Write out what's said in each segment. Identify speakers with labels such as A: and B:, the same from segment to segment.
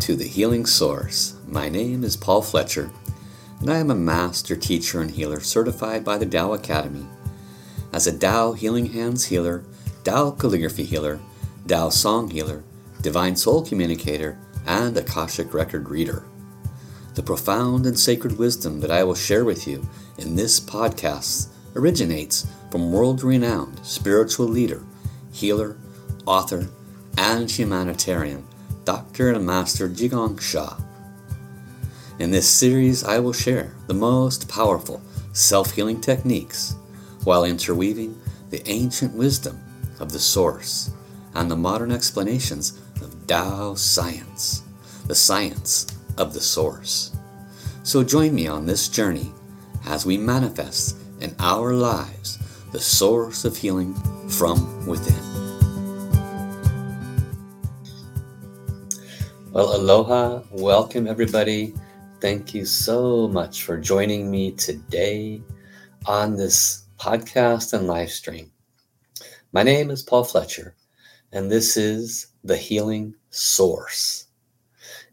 A: To the Healing Source. My name is Paul Fletcher, and I am a master teacher and healer certified by the Tao Academy. As a Tao Healing Hands healer, Tao calligraphy healer, Tao song healer, divine soul communicator, and Akashic record reader. The profound and sacred wisdom that I will share with you in this podcast originates from world renowned spiritual leader, healer, author, and humanitarian Dr. and Master Zhi Gang Sha. In this series, I will share the most powerful self healing techniques while interweaving the ancient wisdom of the Source and the modern explanations of Tao science, the science of the Source. So join me on this journey as we manifest in our lives the source of healing from within. Well, aloha. Welcome, everybody. Thank you so much for joining me today on this podcast and live stream. My name is Paul Fletcher, and this is The Healing Source.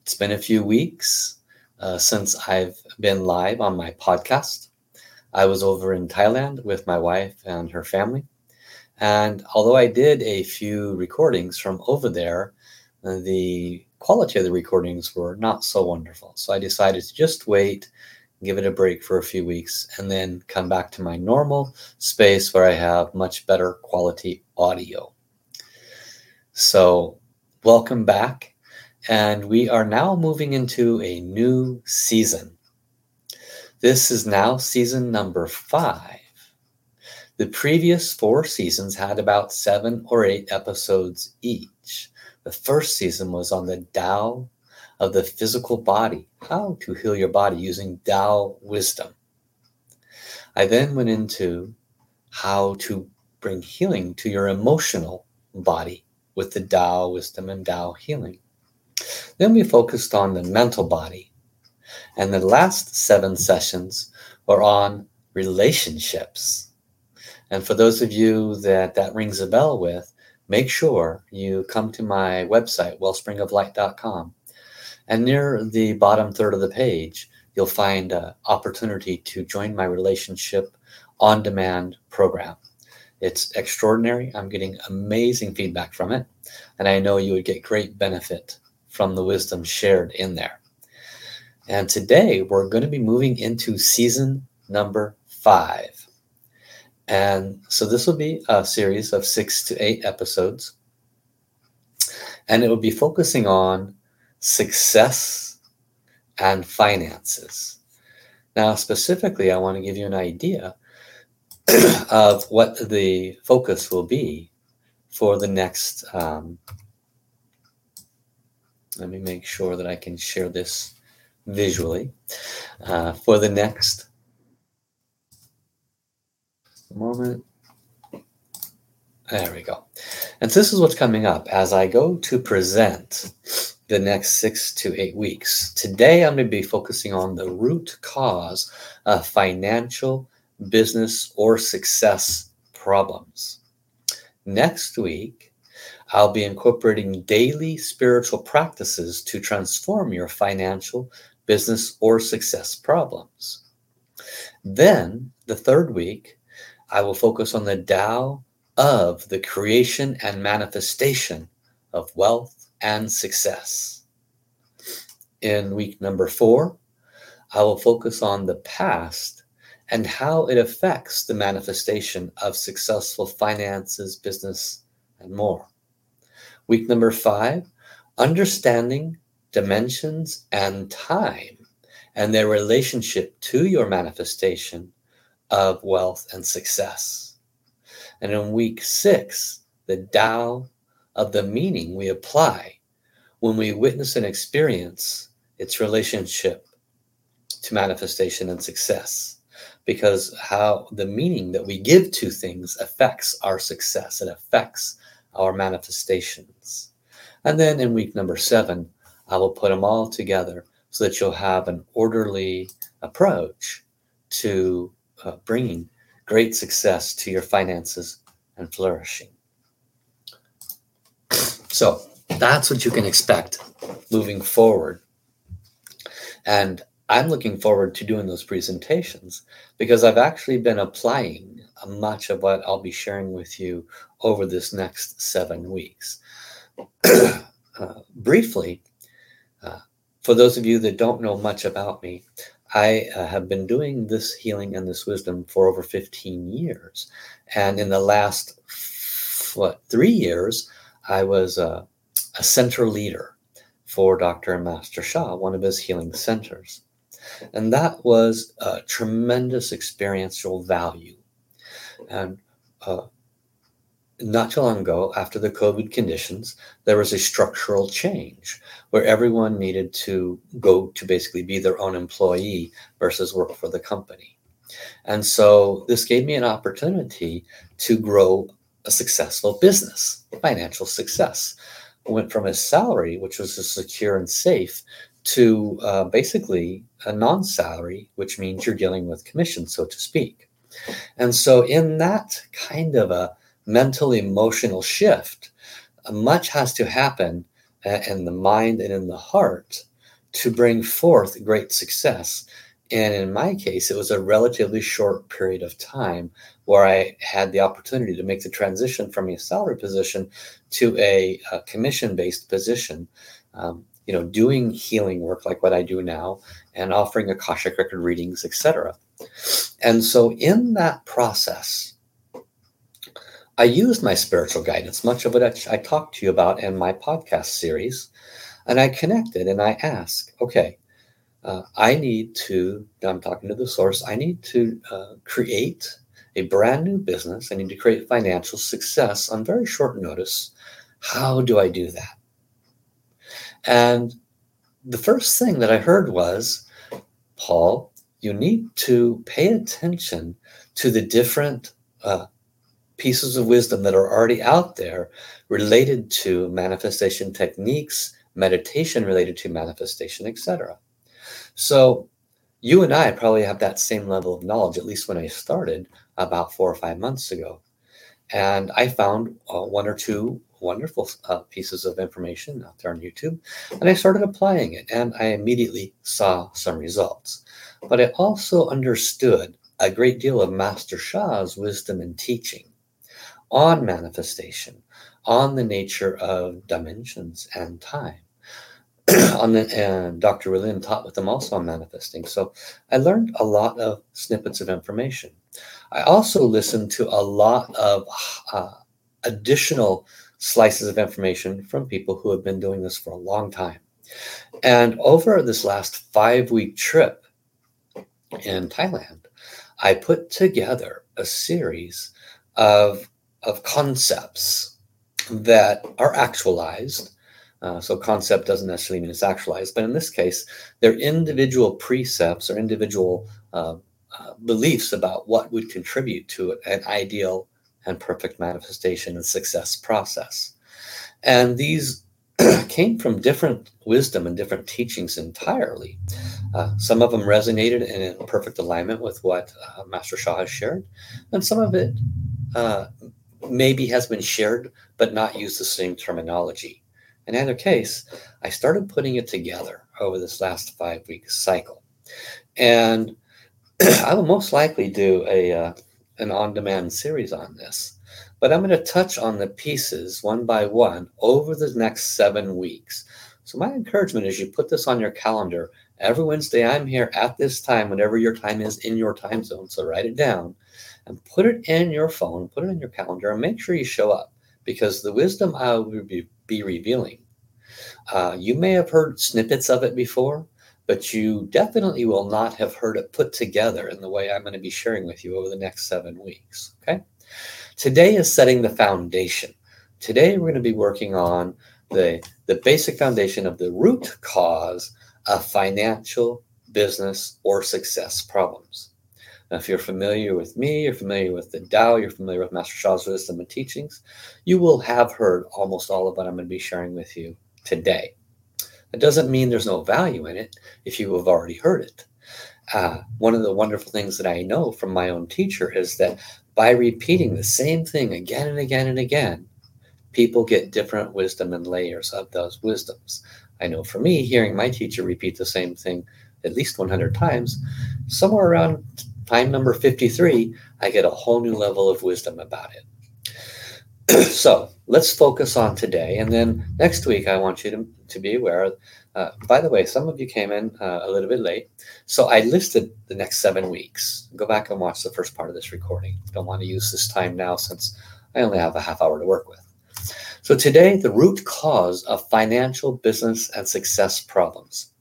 A: It's been a few weeks uh, since I've been live on my podcast. I was over in Thailand with my wife and her family. And although I did a few recordings from over there, uh, the quality of the recordings were not so wonderful. So I decided to just wait, give it a break for a few weeks, and then come back to my normal space where I have much better quality audio. So, welcome back. And we are now moving into a new season. This is now season number five. The previous four seasons had about seven or eight episodes each. The first season was on the Tao of the physical body, how to heal your body using Tao wisdom. I then went into how to bring healing to your emotional body with the Tao wisdom and Tao healing. Then we focused on the mental body. And the last seven sessions were on relationships. And for those of you that that rings a bell with, make sure you come to my website, wellspringoflight.com. And near the bottom third of the page, you'll find an opportunity to join my relationship on demand program. It's extraordinary. I'm getting amazing feedback from it. And I know you would get great benefit from the wisdom shared in there. And today we're going to be moving into season number five. And so this will be a series of six to eight episodes. And it will be focusing on success and finances. Now, specifically, I want to give you an idea of what the focus will be for the next. Um, let me make sure that I can share this visually. Uh, for the next moment. There we go. And so this is what's coming up as I go to present the next six to eight weeks. Today, I'm going to be focusing on the root cause of financial, business, or success problems. Next week, I'll be incorporating daily spiritual practices to transform your financial, business, or success problems. Then, the third week, I will focus on the Tao of the creation and manifestation of wealth and success. In week number four, I will focus on the past and how it affects the manifestation of successful finances, business, and more. Week number five, understanding dimensions and time and their relationship to your manifestation of wealth and success. And in week six, the Tao of the meaning we apply when we witness and experience its relationship to manifestation and success. Because how the meaning that we give to things affects our success, it affects our manifestations. And then in week number seven, I will put them all together so that you'll have an orderly approach to uh, bringing great success to your finances and flourishing. So that's what you can expect moving forward. And I'm looking forward to doing those presentations because I've actually been applying much of what I'll be sharing with you over this next seven weeks. uh, briefly, uh, for those of you that don't know much about me, I uh, have been doing this healing and this wisdom for over 15 years. And in the last, what, three years, I was a center leader for Dr. and Master Sha, one of his healing centers. And that was a tremendous experiential value. And uh, not too long ago, after the COVID conditions, there was a structural change where everyone needed to go to basically be their own employee versus work for the company. And so this gave me an opportunity to grow a successful business, financial success. I went from a salary, which was secure and safe, to uh, basically a non salary, which means you're dealing with commission, so to speak. And so, in that kind of a mental emotional shift, much has to happen uh, in the mind and in the heart to bring forth great success. And in my case, it was a relatively short period of time where I had the opportunity to make the transition from a salary position to a, a commission based position. Um, you know, doing healing work like what I do now and offering Akashic record readings, etc. And so in that process, I used my spiritual guidance, much of it I talked to you about in my podcast series, and I connected and I asked, okay, uh, I need to, I'm talking to the source, I need to uh, create a brand new business. I need to create financial success on very short notice. How do I do that? And the first thing that I heard was, Paul, you need to pay attention to the different uh, pieces of wisdom that are already out there related to manifestation techniques, meditation related to manifestation, etc. So you and I probably have that same level of knowledge, at least when I started about four or five months ago. And I found uh, one or two wonderful uh, pieces of information out there on YouTube, and I started applying it, and I immediately saw some results. But I also understood a great deal of Master Sha's wisdom and teaching on manifestation, on the nature of dimensions and time. on the, and Dr. William taught with them also on manifesting. So I learned a lot of snippets of information. I also listened to a lot of uh, additional slices of information from people who have been doing this for a long time. And over this last five week trip in Thailand, I put together a series of of concepts that are actualized. Uh, so concept doesn't necessarily mean it's actualized, but in this case, they're individual precepts or individual uh, uh, beliefs about what would contribute to an ideal and perfect manifestation and success process. And these came from different wisdom and different teachings entirely. Uh, some of them resonated in perfect alignment with what uh, Master Sha has shared, and some of it uh, maybe has been shared but not used the same terminology. In either case, I started putting it together over this last five week cycle. And I will most likely do a uh, an on demand series on this, but I'm going to touch on the pieces one by one over the next seven weeks. So, my encouragement is you put this on your calendar. Every Wednesday, I'm here at this time, whenever your time is in your time zone. So, write it down and put it in your phone, put it in your calendar, and make sure you show up because the wisdom I will be, be revealing. Uh, you may have heard snippets of it before, but you definitely will not have heard it put together in the way I'm going to be sharing with you over the next seven weeks. Okay. Today is setting the foundation. Today, we're going to be working on the, the basic foundation of the root cause of financial, business, or success problems. If you're familiar with me, you're familiar with the Tao, you're familiar with Master Sha's wisdom and teachings, you will have heard almost all of what I'm going to be sharing with you today. It doesn't mean there's no value in it if you have already heard it. Uh, one of the wonderful things that I know from my own teacher is that by repeating the same thing again and again and again, people get different wisdom and layers of those wisdoms. I know for me, hearing my teacher repeat the same thing at least 100 times, somewhere around time number 53, I get a whole new level of wisdom about it. so let's focus on today. And then next week, I want you to, to be aware. Uh, by the way, some of you came in uh, a little bit late. So I listed the next seven weeks. Go back and watch the first part of this recording. Don't want to use this time now since I only have a half hour to work with. So today, the root cause of financial, business, and success problems.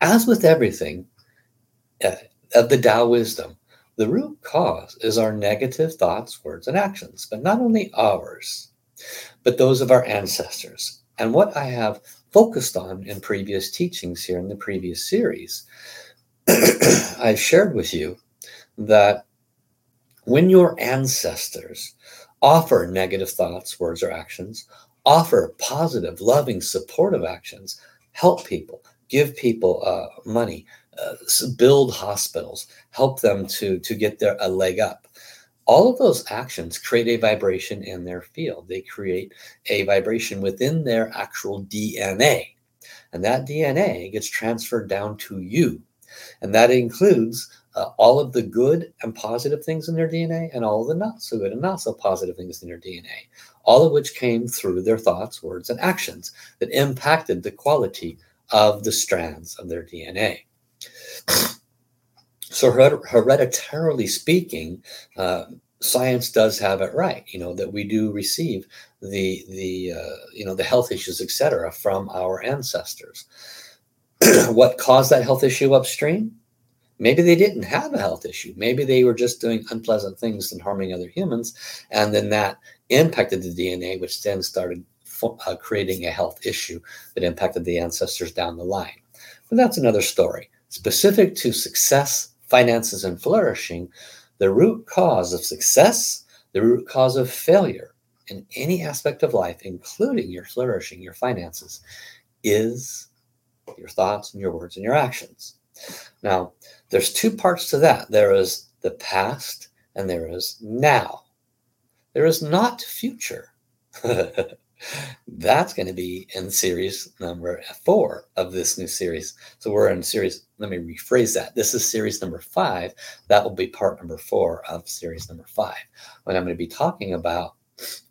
A: As with everything uh, of the Tao wisdom, the root cause is our negative thoughts, words, and actions, but not only ours, but those of our ancestors. And what I have focused on in previous teachings here in the previous series, I've shared with you that when your ancestors offer negative thoughts, words, or actions, offer positive, loving, supportive actions, help people, give people uh, money, uh, build hospitals, help them to to get their a leg up. All of those actions create a vibration in their field. They create a vibration within their actual DNA, and that DNA gets transferred down to you, and that includes uh, all of the good and positive things in their DNA and all of the not so good and not so positive things in their DNA, all of which came through their thoughts, words, and actions that impacted the quality of the strands of their DNA. So, hereditarily speaking, uh, science does have it right. You know that we do receive the the uh, you know the health issues, etc., from our ancestors. what caused that health issue upstream? Maybe they didn't have a health issue. Maybe they were just doing unpleasant things and harming other humans, and then that impacted the DNA, which then started uh, creating a health issue that impacted the ancestors down the line. But that's another story. Specific to success, finances, and flourishing, the root cause of success, the root cause of failure in any aspect of life, including your flourishing, your finances, is your thoughts and your words and your actions. Now, there's two parts to that there is the past and there is now. There is not future. That's going to be in series number four of this new series. So we're in series, let me rephrase that. This is series number five. That will be part number four of series number five, when I'm going to be talking about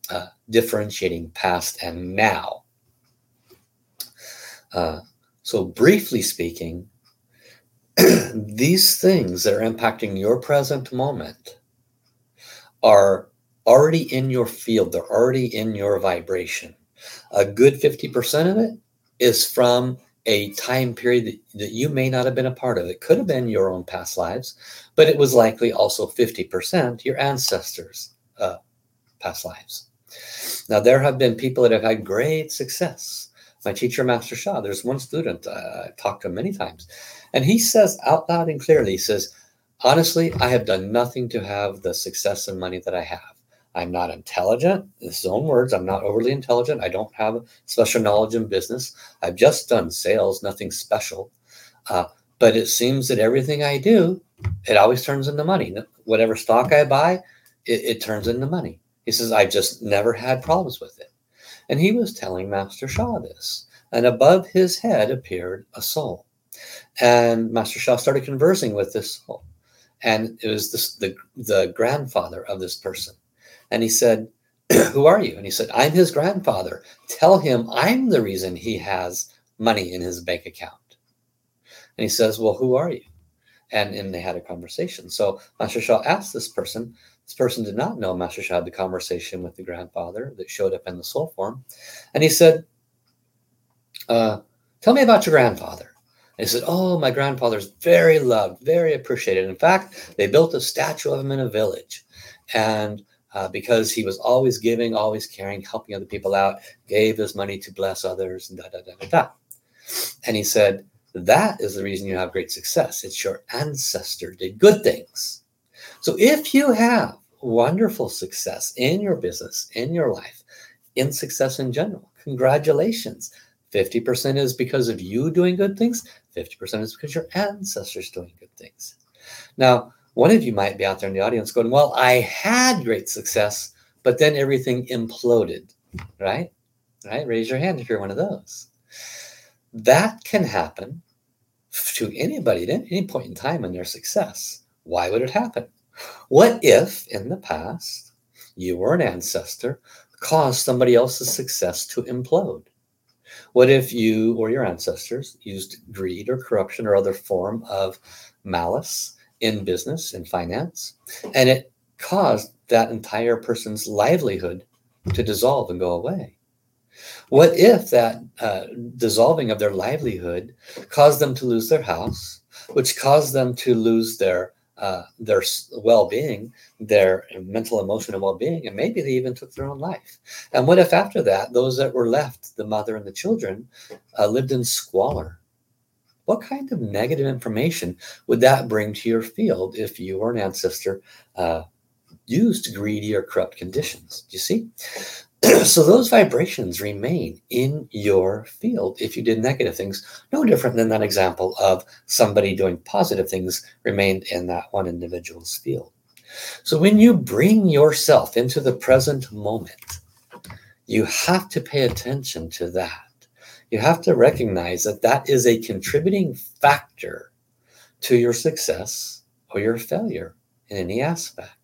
A: uh, differentiating past and now. Uh, so, briefly speaking, these things that are impacting your present moment are already in your field, they're already in your vibration. A good 50% of it is from a time period that, that you may not have been a part of. It could have been your own past lives, but it was likely also 50% your ancestors' uh, past lives. Now, there have been people that have had great success. My teacher, Master Sha, there's one student uh, I talked to many times, and he says out loud and clearly, he says, Honestly, I have done nothing to have the success and money that I have. I'm not intelligent. In his own words, I'm not overly intelligent. I don't have special knowledge in business. I've just done sales, nothing special. Uh, but it seems that everything I do, it always turns into money. Whatever stock I buy, it, it turns into money. He says, I've just never had problems with it. And he was telling Master Sha this. And above his head appeared a soul. And Master Sha started conversing with this soul. And it was this, the, the grandfather of this person. And he said, Who are you? And he said, I'm his grandfather. Tell him I'm the reason he has money in his bank account. And he says, Well, who are you? And, and they had a conversation. So Master Sha asked this person, this person did not know Master Sha had the conversation with the grandfather that showed up in the soul form. And he said, uh, Tell me about your grandfather. And he said, Oh, my grandfather's very loved, very appreciated. In fact, they built a statue of him in a village. And uh, because he was always giving, always caring, helping other people out, gave his money to bless others, and da da da da da. And he said, That is the reason you have great success. It's your ancestor did good things. So if you have wonderful success in your business, in your life, in success in general, congratulations. 50% is because of you doing good things, 50% is because your ancestors doing good things. Now, one of you might be out there in the audience going, Well, I had great success, but then everything imploded, right? Right? Raise your hand if you're one of those. That can happen to anybody at any point in time in their success. Why would it happen? What if in the past you or an ancestor caused somebody else's success to implode? What if you or your ancestors used greed or corruption or other form of malice in business and finance, and it caused that entire person's livelihood to dissolve and go away? What if that uh, dissolving of their livelihood caused them to lose their house, which caused them to lose their uh, their well-being, their mental, emotional well-being, and maybe they even took their own life. And what if after that, those that were left, the mother and the children, uh, lived in squalor? What kind of negative information would that bring to your field if you or an ancestor uh, used greedy or corrupt conditions? Do you see? so those vibrations remain in your field if you did negative things no different than that example of somebody doing positive things remained in that one individual's field so when you bring yourself into the present moment you have to pay attention to that you have to recognize that that is a contributing factor to your success or your failure in any aspect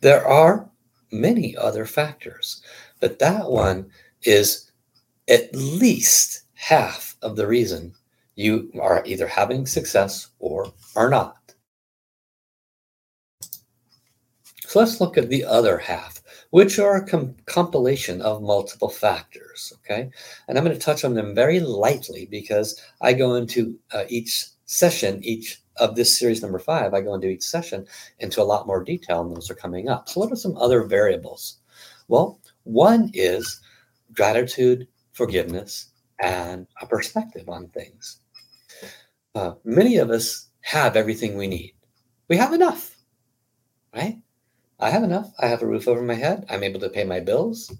A: there are many other factors, but that one is at least half of the reason you are either having success or are not. So let's look at the other half, which are a com- compilation of multiple factors. Okay. And I'm going to touch on them very lightly because I go into uh, each session, each of this series number five, I go into each session into a lot more detail, and those are coming up. So, what are some other variables? Well, one is gratitude, forgiveness, and a perspective on things. Uh, many of us have everything we need. We have enough, right? I have enough. I have a roof over my head. I'm able to pay my bills.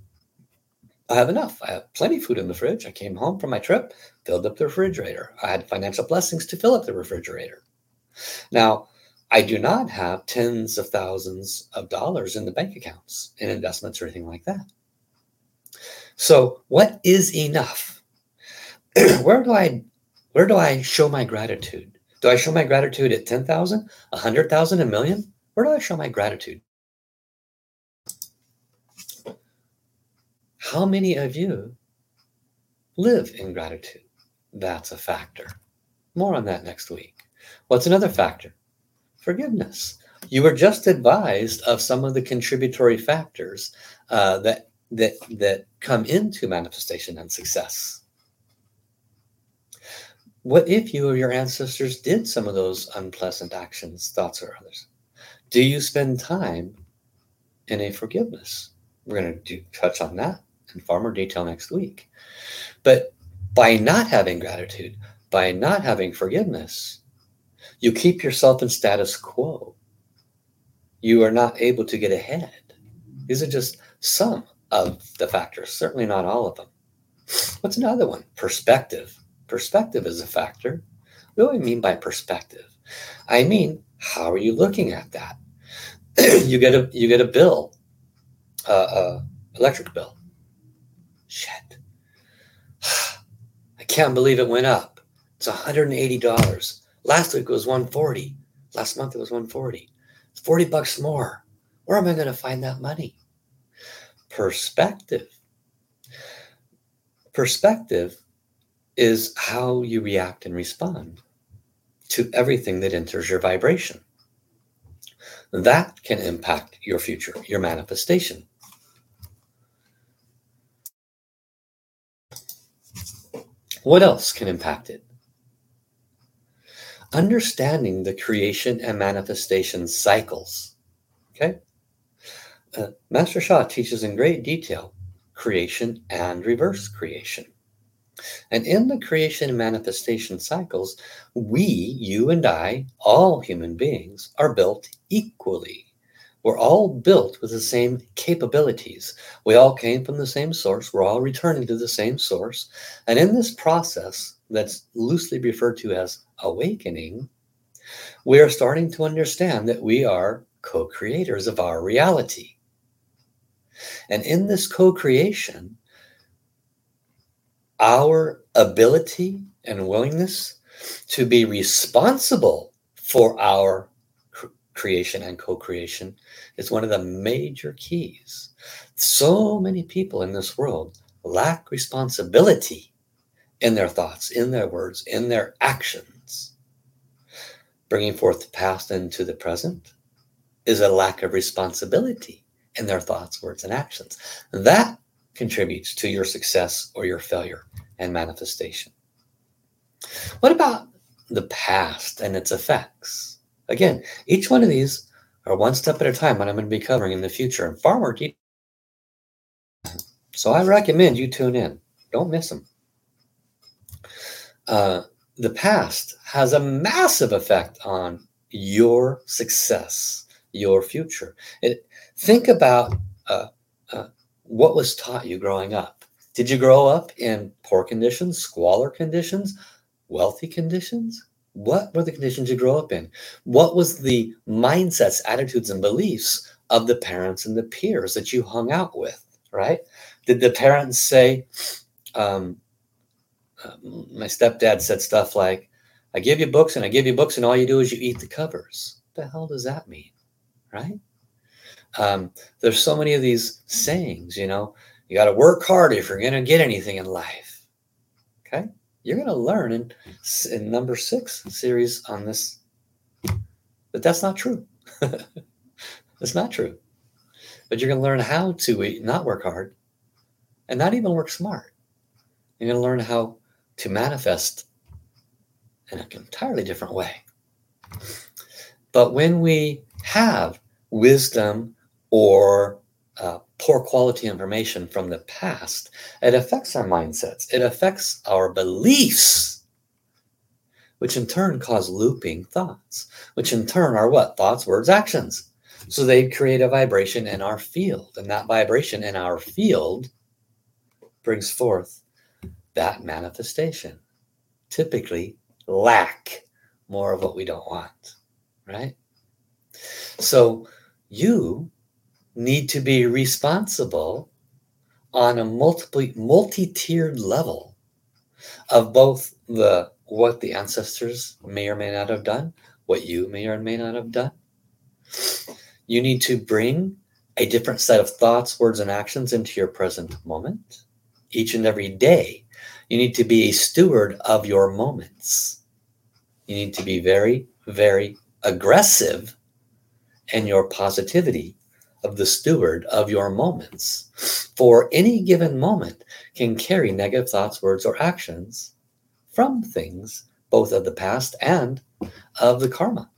A: I have enough. I have plenty of food in the fridge. I came home from my trip, filled up the refrigerator. I had financial blessings to fill up the refrigerator. Now, I do not have tens of thousands of dollars in the bank accounts in investments or anything like that. So, what is enough? where do I where do I show my gratitude? Do I show my gratitude at 10,000, 100,000, a million? Where do I show my gratitude? How many of you live in gratitude? That's a factor. More on that next week. What's another factor? Forgiveness. You were just advised of some of the contributory factors uh, that that that come into manifestation and success. What if you or your ancestors did some of those unpleasant actions, thoughts, or others? Do you spend time in a forgiveness? We're going to touch on that in far more detail next week. But by not having gratitude, by not having forgiveness, you keep yourself in status quo. You are not able to get ahead. These are just some of the factors, certainly not all of them. What's another one? Perspective. Perspective is a factor. What do I mean by perspective? I mean, how are you looking at that? you get a you get a bill, uh, uh, electric bill. Shit, I can't believe it went up. It's $180. Last week it was 140. Last month it was 140. It's 40 bucks more. Where am I going to find that money? Perspective. Perspective is how you react and respond to everything that enters your vibration. That can impact your future, your manifestation. What else can impact it? understanding the creation and manifestation cycles. Okay? Uh, Master Sha teaches in great detail creation and reverse creation. And in the creation and manifestation cycles, we, you and I, all human beings, are built equally. We're all built with the same capabilities. We all came from the same source. We're all returning to the same source. And in this process, that's loosely referred to as awakening, we are starting to understand that we are co creators of our reality. And in this co creation, our ability and willingness to be responsible for our creation and co creation is one of the major keys. So many people in this world lack responsibility in their thoughts, in their words, in their actions. Bringing forth the past into the present is a lack of responsibility in their thoughts, words, and actions. That contributes to your success or your failure and manifestation. What about the past and its effects? Again, each one of these are one step at a time, what I'm going to be covering in the future and far more deep. So I recommend you tune in. Don't miss them. Uh, the past has a massive effect on your success, your future. It, think about uh, uh, what was taught you growing up. Did you grow up in poor conditions, squalor conditions, wealthy conditions? What were the conditions you grew up in? What was the mindsets, attitudes, and beliefs of the parents and the peers that you hung out with, right? Did the parents say, um, uh, my stepdad said stuff like, I give you books and I give you books, and all you do is you eat the covers. What the hell does that mean? Right? Um, there's so many of these sayings, you know, you got to work hard if you're going to get anything in life. Okay. You're going to learn in, in number six series on this, but that's not true. that's not true. But you're going to learn how to uh, not work hard and not even work smart. You're going to learn how to manifest in an entirely different way. But when we have wisdom or uh, poor quality information from the past, it affects our mindsets, it affects our beliefs, which in turn cause looping thoughts, which in turn are what? Thoughts, words, actions. So they create a vibration in our field, and that vibration in our field brings forth that manifestation. Typically, lack more of what we don't want, right? So you need to be responsible on a multiple multi-tiered level of both the what the ancestors may or may not have done, what you may or may not have done. You need to bring a different set of thoughts, words, and actions into your present moment each and every day. You need to be a steward of your moments. You need to be very, very aggressive in your positivity of the steward of your moments. For any given moment can carry negative thoughts, words, or actions from things, both of the past and of the karma.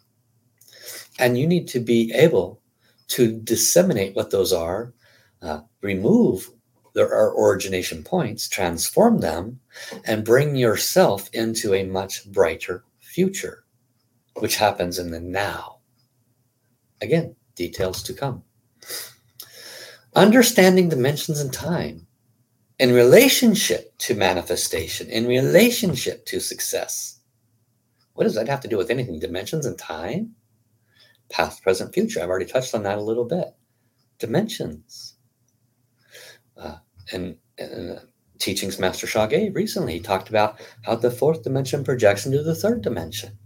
A: And you need to be able to disseminate what those are, uh, remove their origination points, transform them, and bring yourself into a much brighter future, which happens in the now. Again, details to come. Understanding dimensions and time in relationship to manifestation, in relationship to success. What does that have to do with anything? Dimensions and time? Past, present, future. I've already touched on that a little bit. Dimensions. Uh, and, and teachings Master Sha gave recently, he talked about how the fourth dimension projects into the third dimension.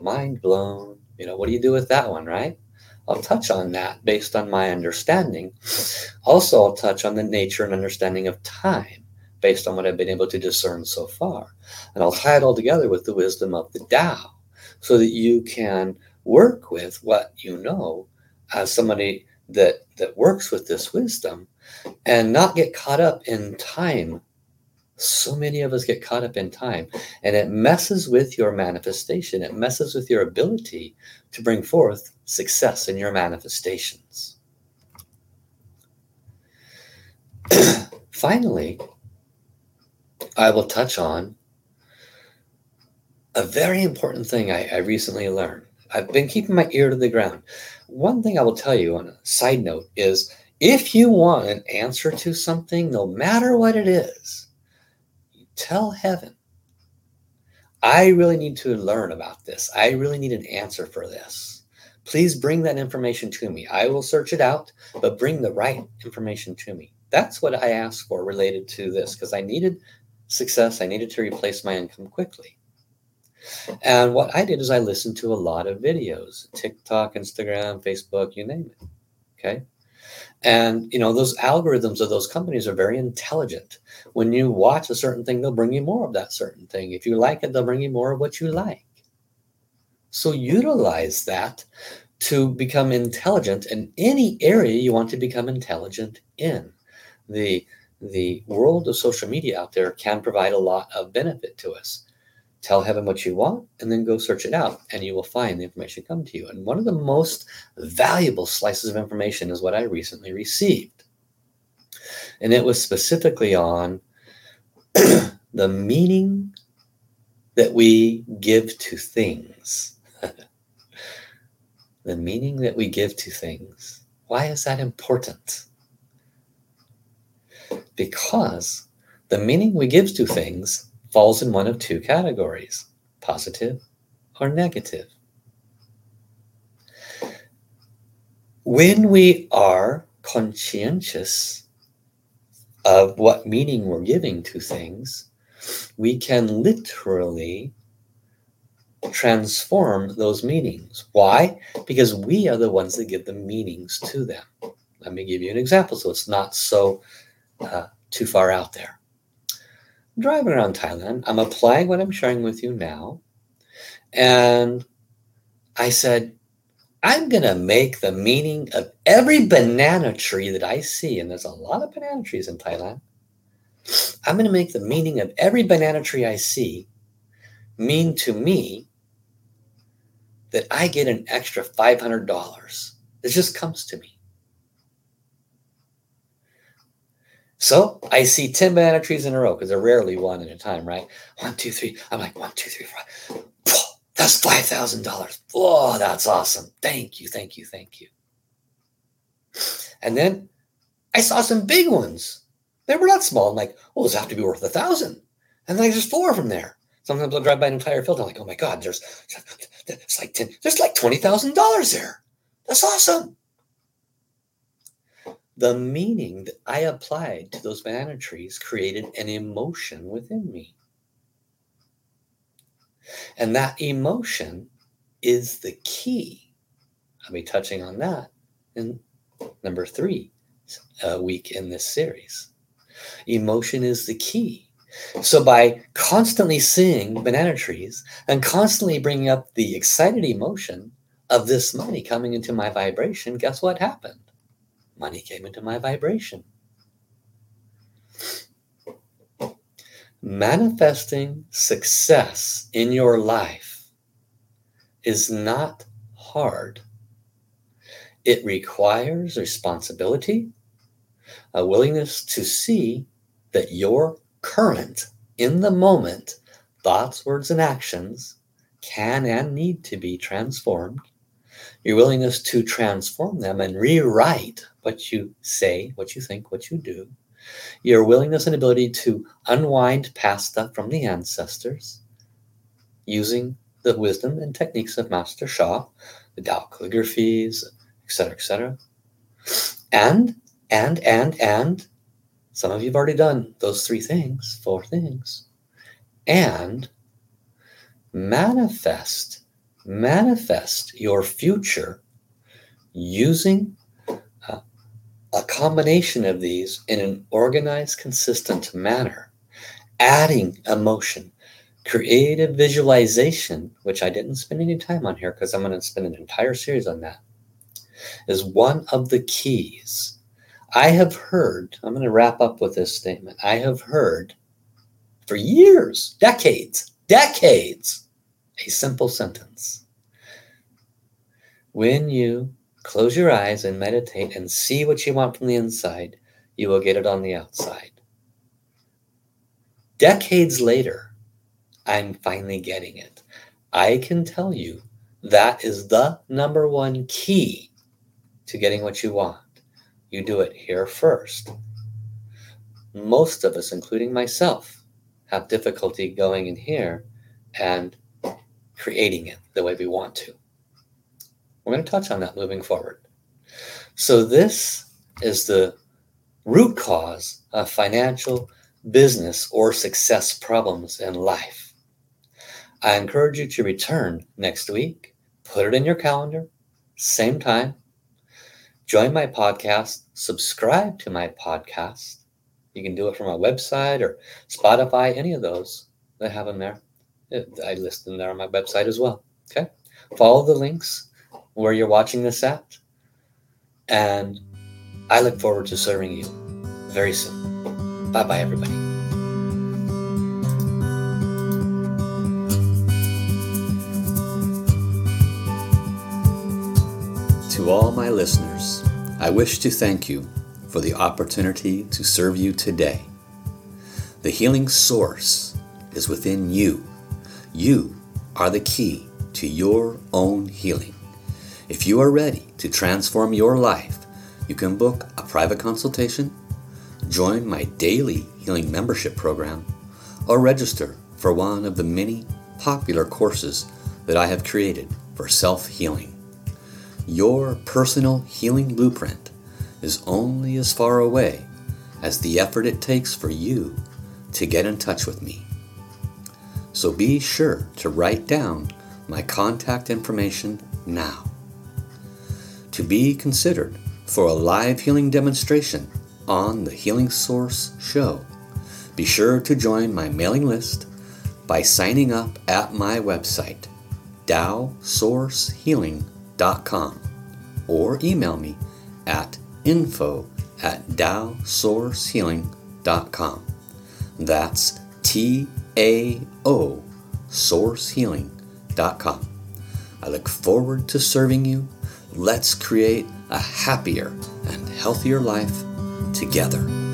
A: Mind blown. You know, what do you do with that one, right? I'll touch on that based on my understanding. Also, I'll touch on the nature and understanding of time based on what I've been able to discern so far. And I'll tie it all together with the wisdom of the Tao so that you can work with what you know as somebody that, that works with this wisdom and not get caught up in time so many of us get caught up in time and it messes with your manifestation. It messes with your ability to bring forth success in your manifestations. Finally, I will touch on a very important thing I, I, recently learned. I've been keeping my ear to the ground. One thing I will tell you on a side note is if you want an answer to something, no matter what it is, tell heaven, I really need to learn about this. I really need an answer for this. Please bring that information to me. I will search it out, but bring the right information to me. That's what I asked for related to this because I needed success. I needed to replace my income quickly. And what I did is I listened to a lot of videos TikTok, Instagram, Facebook, you name it. Okay. And you know, those algorithms of those companies are very intelligent. When you watch a certain thing, they'll bring you more of that certain thing. If you like it, they'll bring you more of what you like. So utilize that to become intelligent in any area you want to become intelligent in. The the world of social media out there can provide a lot of benefit to us. Tell heaven what you want and then go search it out, and you will find the information come to you. And one of the most valuable slices of information is what I recently received. And it was specifically on the meaning that we give to things. the meaning that we give to things. Why is that important? Because the meaning we give to things falls in one of two categories positive or negative. When we are conscientious of what meaning we're giving to things, we can literally transform those meanings. Why? Because we are the ones that give the meanings to them. Let me give you an example so it's not so uh, too far out there driving around Thailand. I'm applying what I'm sharing with you now. And I said, I'm going to make the meaning of every banana tree that I see, and there's a lot of banana trees in Thailand. I'm going to make the meaning of every banana tree I see mean to me that I get an extra $500. It just comes to me. So I see 10 banana trees in a row because they're rarely one at a time, right? One, two, three. I'm like, one, two, three, four. That's $5,000. Oh, that's awesome. Thank you, thank you, thank you. And then I saw some big ones. They were not small. I'm like, oh, those have to be worth a thousand. And then there's four from there. Sometimes I'll drive by an entire field. I'm like, oh my God, there's it's like 10, there's like $20,000 there. That's awesome the meaning that I applied to those banana trees created an emotion within me. And that emotion is the key. I'll be touching on that in number three a week in this series. Emotion is the key. So, by constantly seeing banana trees and constantly bringing up the excited emotion of this money coming into my vibration, guess what happened? Money came into my vibration. Manifesting success in your life is not hard. It requires responsibility, a willingness to see that your current, in the moment, thoughts, words, and actions can and need to be transformed, your willingness to transform them and rewrite what you say, what you think, what you do, your willingness and ability to unwind past stuff from the ancestors using the wisdom and techniques of Master Sha, the Tao calligraphies, etc., etc. And, and, and, and, some of you have already done those three things, four things, and manifest, manifest your future using a combination of these in an organized, consistent manner, adding emotion, creative visualization, which I didn't spend any time on here because I'm going to spend an entire series on that, is one of the keys. I have heard, I'm going to wrap up with this statement. I have heard for years, decades, decades, a simple sentence. When you Close your eyes and meditate and see what you want from the inside. You will get it on the outside. Decades later, I'm finally getting it. I can tell you that is the number one key to getting what you want. You do it here first. Most of us, including myself, have difficulty going in here and creating it the way we want to. We're going to touch on that moving forward. So, this is the root cause of financial, business, or success problems in life. I encourage you to return next week, put it in your calendar, same time. Join my podcast, subscribe to my podcast. You can do it from my website or Spotify, any of those. I have them there. I list them there on my website as well. Okay. Follow the links where you're watching this at. And I look forward to serving you very soon. Bye bye, everybody. To all my listeners, I wish to thank you for the opportunity to serve you today. The healing source is within you. You are the key to your own healing. If you are ready to transform your life, you can book a private consultation, join my daily healing membership program, or register for one of the many popular courses that I have created for self healing. Your personal healing blueprint is only as far away as the effort it takes for you to get in touch with me. So be sure to write down my contact information now. To be considered for a live healing demonstration on the Healing Source show, be sure to join my mailing list by signing up at my website, TaoSourceHealing.com, or email me at info at TaoSourceHealing.com. That's T A O sourcehealing.com. I look forward to serving you. Let's create a happier and healthier life together.